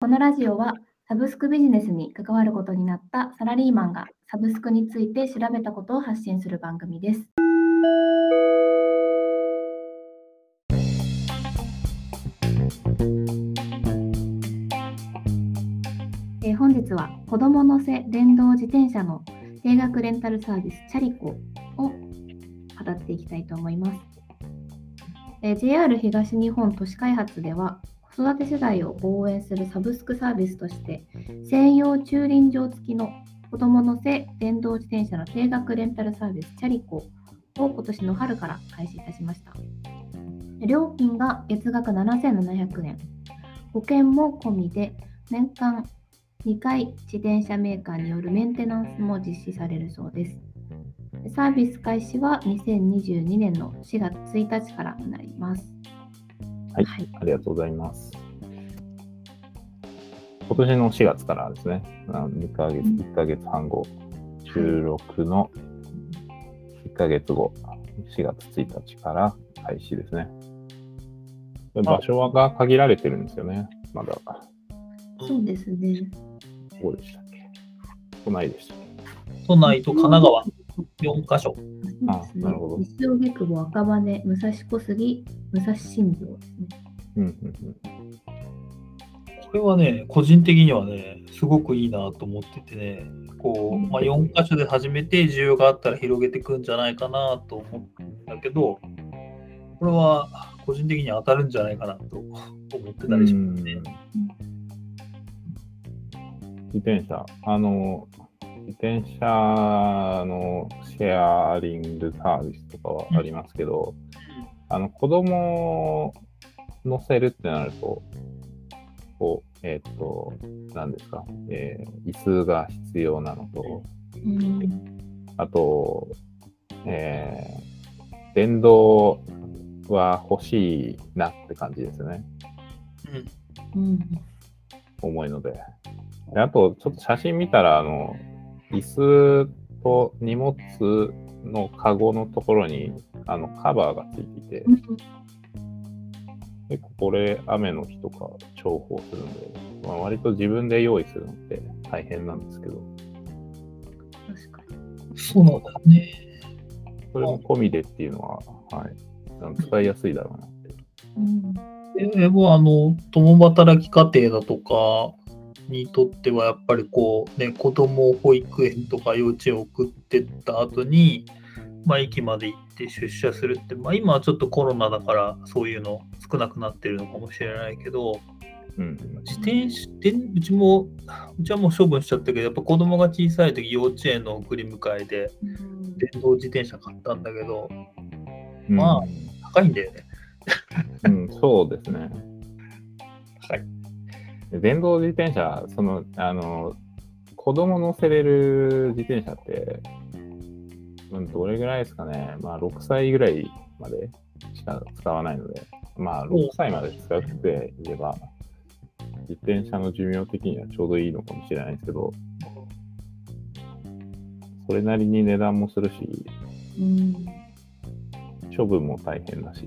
このラジオはサブスクビジネスに関わることになったサラリーマンがサブスクについて調べたことを発信する番組です。えー本日は子ども乗せ電動自転車の定額レンタルサービスチャリコを語っていきたいと思います。えー JR 東日本都市開発では子育て世代を応援するサブスクサービスとして専用駐輪場付きの子ども乗せ電動自転車の定額レンタルサービスチャリコを今年の春から開始いたしました。料金が月額7700円、保険も込みで年間2回自転車メーカーによるメンテナンスも実施されるそうです。サービス開始は2022年の4月1日からになります。はいはいありがとうございます。今年の4月からですね、あの2ヶ月、うん1ヶ月半後、収録の1ヶ月後、4月1日から開始ですね。場所が限られてるんですよね、まだ。そうですね。どこでしたっけ？都内でしたっ都内と神奈川4カ所。あなるほど。西荻窪、赤羽、武蔵小杉、武蔵新庄ですね。けうんうんうん。これはね、個人的にはね、すごくいいなと思っててね、こう、まあ、4カ所で始めて需要があったら広げていくんじゃないかなと思うんだけど、これは個人的には当たるんじゃないかなと思ってたりしますね。自転車、あの、自転車のシェアリングサービスとかはありますけど、あの、子供を乗せるってなると、こう、えっ、と、何ですか、えー椅子が必要なのと、うんあと、えー電動は欲しいなって感じですよね。うんうん重いので。であと、ちょっと写真見たら、あの、椅子と荷物のカゴのところに、あの、カバーがついていて、結構これ、雨の日とか重宝するんで、まあ、割と自分で用意するのって大変なんですけど、確かに。そうなんだね。それも込みでっていうのは、はい、使いやすいだろうなって。うんえもうあの共働き家庭だとかにとってはやっぱりこうね子供を保育園とか幼稚園送ってった後にまあ駅まで行って出社するってまあ今はちょっとコロナだからそういうの少なくなってるのかもしれないけどうん。自転車でうちもうちはもう処分しちゃったけどやっぱ子供が小さい時幼稚園の送り迎えで電動自転車買ったんだけどまあ高いんだよね。うん、うん、そうですね。電動自転車、その、あの、子供乗せれる自転車って、うんどれぐらいですかね。まあ、6歳ぐらいまでしか使わないので、まあ、6歳まで使っていれば、自転車の寿命的にはちょうどいいのかもしれないですけど、それなりに値段もするし、うん。処分も大変だし、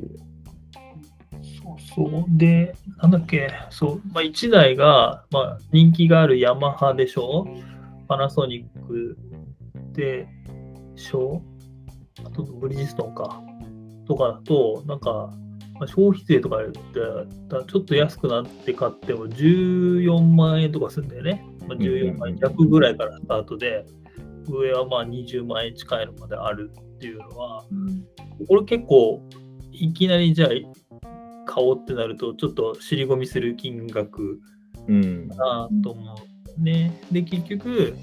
そう。で、なんだっけ、そう、まあ、1台が、まあ、人気があるヤマハでしょパナソニックでしょあとブリヂストンか。とかだと、なんか、まあ、消費税とかでだちょっと安くなって買っても14万円とかするんだよね。まあ、14万円弱ぐらいからスタートで、上はまあ20万円近いのまであるっていうのは、これ結構いきなりじゃあ買おうってなるとちょっと尻込みする金額うん。だなと思うね。で結局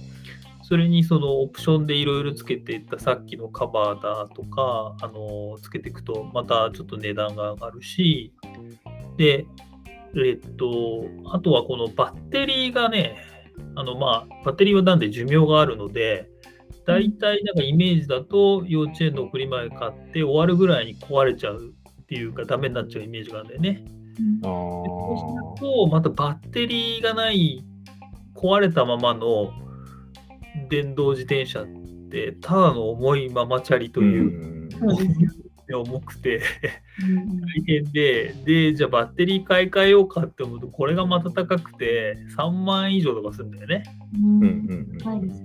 それにそのオプションでいろいろつけていったさっきのカバーだとかあのつけていくとまたちょっと値段が上がるしでえっとあとはこのバッテリーがねあのまあバッテリーはなんで寿命があるので大体なんかイメージだと幼稚園の送り前買って終わるぐらいに壊れちゃうっていうかダメになっちゃうイメージがあるんだよね。あそうするとまたバッテリーがない壊れたままの電動自転車ってただの重いママチャリという、重くてうん大変で、で、じゃあバッテリー買い替えようかって思うと、これがまた高くて、3万円以上とかするんだよね。うん。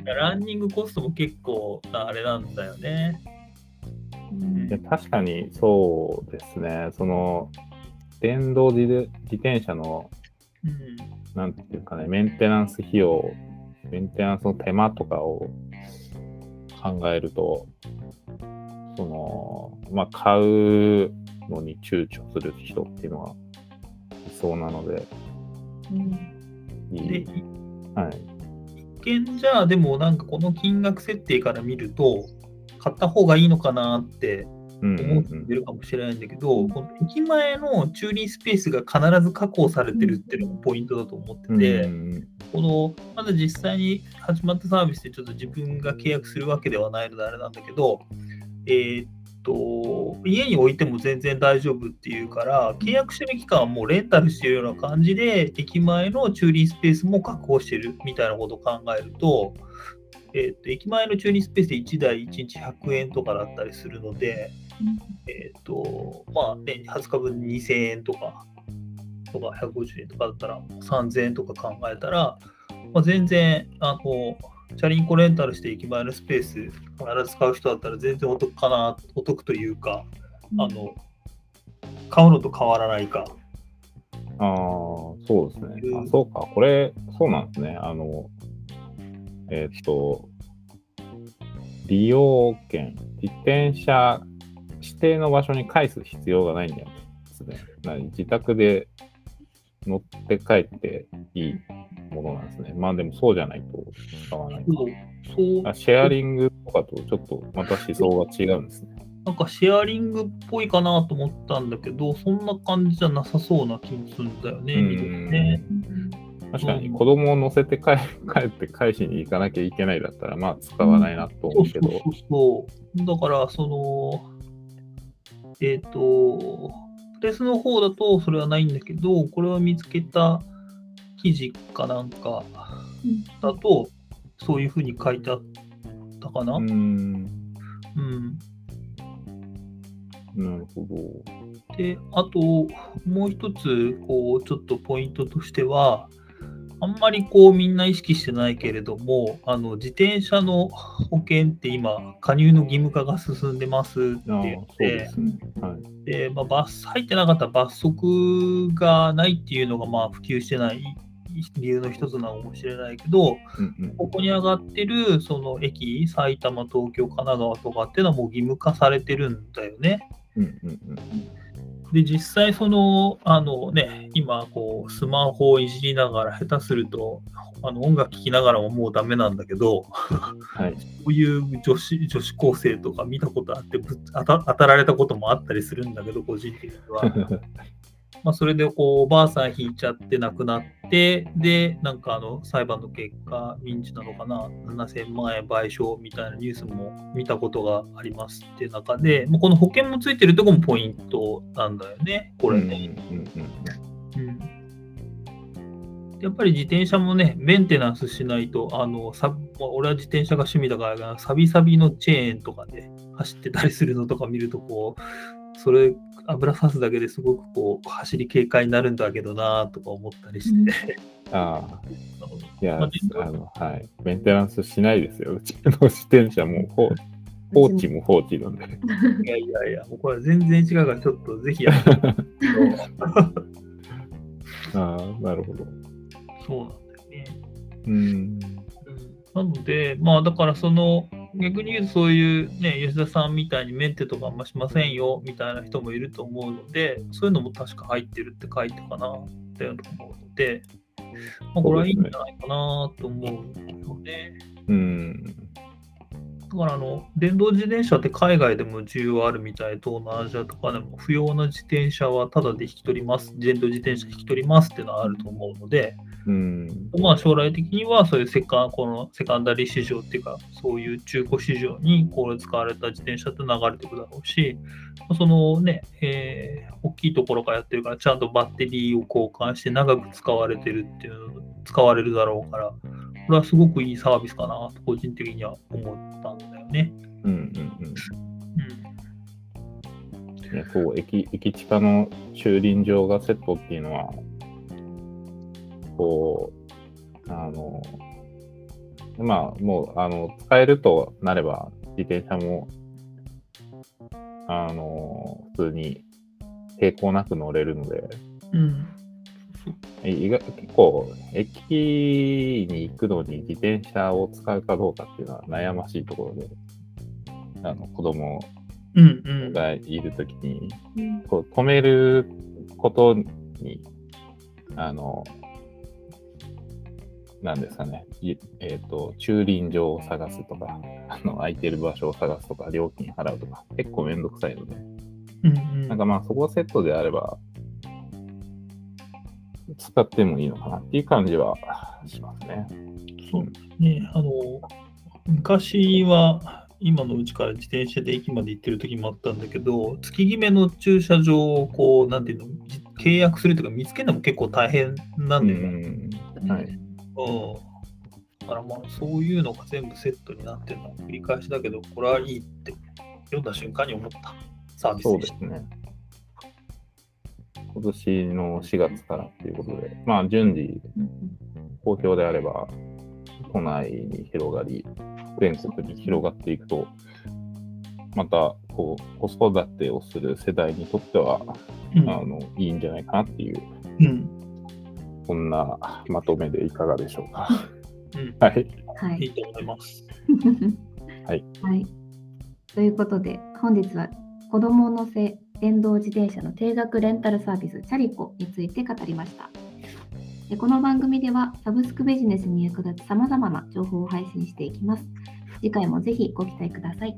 ランニングコストも結構なあれなんだよね。うんいや確かにそうですね。その、電動自自転車の、うん。なんていうかね、メンテナンス費用、メンテナンスの手間とかを考えると、その、まあ、買うのに躊躇する人っていうのはいそうなので、うんいで、い。はい。一見じゃあ、でもなんかこの金額設定から見ると、買った方がいいのかなってうんうん思っうんてるかもしれないんだけど、この駅前の駐輪スペースが必ず確保されてるっていうのがポイントだと思ってて、うん。このまだ実際に始まったサービスでちょっと自分が契約するわけではないのであれなんだけど、えーっと、家に置いても全然大丈夫っていうから、契約してる期間はもうレンタルしてるような感じで、駅前の駐輪スペースも確保してるみたいなことを考えると、えーっと駅前の駐輪スペースで1台1日100円とかだったりするので、えっ、と、まあね、20日分2000円とか、とか150円とかだったら3000円とか考えたら、まあ、全然、あの、チャリンコレンタルして駅前のスペース必ず使う人だったら全然お得かな、お得というか、あの、買うのと変わらないか。ああ、そうですね。あそうか、これ、そうなんですね。あの、えーっと、利用券、自転車指定の場所に返す必要がないんですね。自宅で乗って帰っていいものなんですね。まあでもそうじゃないと使わないう、シェアリングとかとちょっとまた思想が違うんですね。なんかシェアリングっぽいかなと思ったんだけど、そんな感じじゃなさそうな気もするんだよね、見ててね。確かに子供を乗せて帰帰って返しに行かなきゃいけないだったら、まあ使わないなと思うけど。そうそうそう。だから、その、えっ、と、プレスの方だとそれはないんだけど、これを見つけた記事かなんかだと、そういうふうに書いてあったかな。うーん、うん。なるほど。で、あと、もう一つ、こう、ちょっとポイントとしては、あんまりこうみんな意識してないけれども、あの自転車の保険って今、加入の義務化が進んでますって言って、すね。はい。でまあ、罰入ってなかったら罰則がないっていうのがまあ普及してない理由の一つなのかもしれないけど、うんうんここに上がってるその駅、埼玉、東京、神奈川とかっていうのはもう義務化されてるんだよね。うんうんうんで、実際その、あのね、今、こう、スマホをいじりながら、下手すると、あの音楽聴きながらももうダメなんだけど、はい。そういう女子女子高生とか見たことあってぶ当た、当たられたこともあったりするんだけど、個人的には。まあ、それでこうおばあさん引いちゃって亡くなって、で、なんかあの裁判の結果、民事なのかな、7000万円賠償みたいなニュースも見たことがありますっていう中で、もうこの保険もついてるところもポイントなんだよね、これね。やっぱり自転車もね、メンテナンスしないと、あのさ俺は自転車が趣味だから、サビサビのチェーンとかで走ってたりするのとか見ると、こう、それ、油さすだけですごくこう、走り警戒になるんだけどなとか思ったりして、ああ、いや、まああの、はい。メンテナンスしないですよ。うちの自転車も放 放置も放置なんで。いやいやいや、もうこれ全然違うから、ちょっとぜひや ああ、なるほど。そうなんだよね。うん。うんなので、まあだからその逆に言うとそういうね、吉田さんみたいにメンテとかあんましませんよみたいな人もいると思うので、そういうのも確か入ってるって書いてかなって思うので、まあ、これはいいんじゃないかなと思うよね。うん。だからあの、電動自転車って海外でも需要あるみたい、東南アジアとかでも不要な自転車はタダで引き取ります、電動自転車引き取りますっていうのはあると思うので、うん。まあ、将来的にはそういうセカこのセカンダリー市場っていうか、そういう中古市場にこれ使われた自転車って流れていくだろうし、そのね、えー大きいところからやってるから、ちゃんとバッテリーを交換して長く使われてるっていうの、使われるだろうから、これはすごくいいサービスかなと、個人的には思ったんだよね。うん。うん。うんね、そう、駅、駅地下の駐輪場がセットっていうのは、こう、あの、まあ、もう、あの、使えるとなれば、自転車も、あの、普通に抵抗なく乗れるので、うん。結構、駅に行くのに自転車を使うかどうかっていうのは悩ましいところで、あの子供。がいるときに、うん。こう止めることに、あの、なんですかね、いえっ、と、駐輪場を探すとか、あの空いてる場所を探すとか、料金払うとか、結構めんどくさいので、うんうん。なんかまあそこセットであれば、使ってもいいのかなっていう感じはしますね。そうね、あの、昔は、今のうちから自転車で駅まで行ってる時もあったんだけど、月決めの駐車場をこう、なんていうの、じ契約するというか見つけるのも結構大変なんだよね。うんはい。うん。だからまあ、そういうのが全部セットになってるのは繰り返しだけど、これはいいって読んだ瞬間に思ったサービスそうでした。ですね。今年の4月からっていうことで、まあ順次、好評であれば、都内に広がり、全国に広がっていくと、また、こう、子育てをする世代にとっては、うんあの、いいんじゃないかなっていう、うん。こんなまとめでいかがでしょうか。うん はい。はいいいと思います。はい。はい。ということで、本日は子ども乗せ電動自転車の定額レンタルサービス、チャリコについて語りました。でこの番組では、サブスクビジネスに役立つさまざまな情報を配信していきます。次回もぜひご期待ください。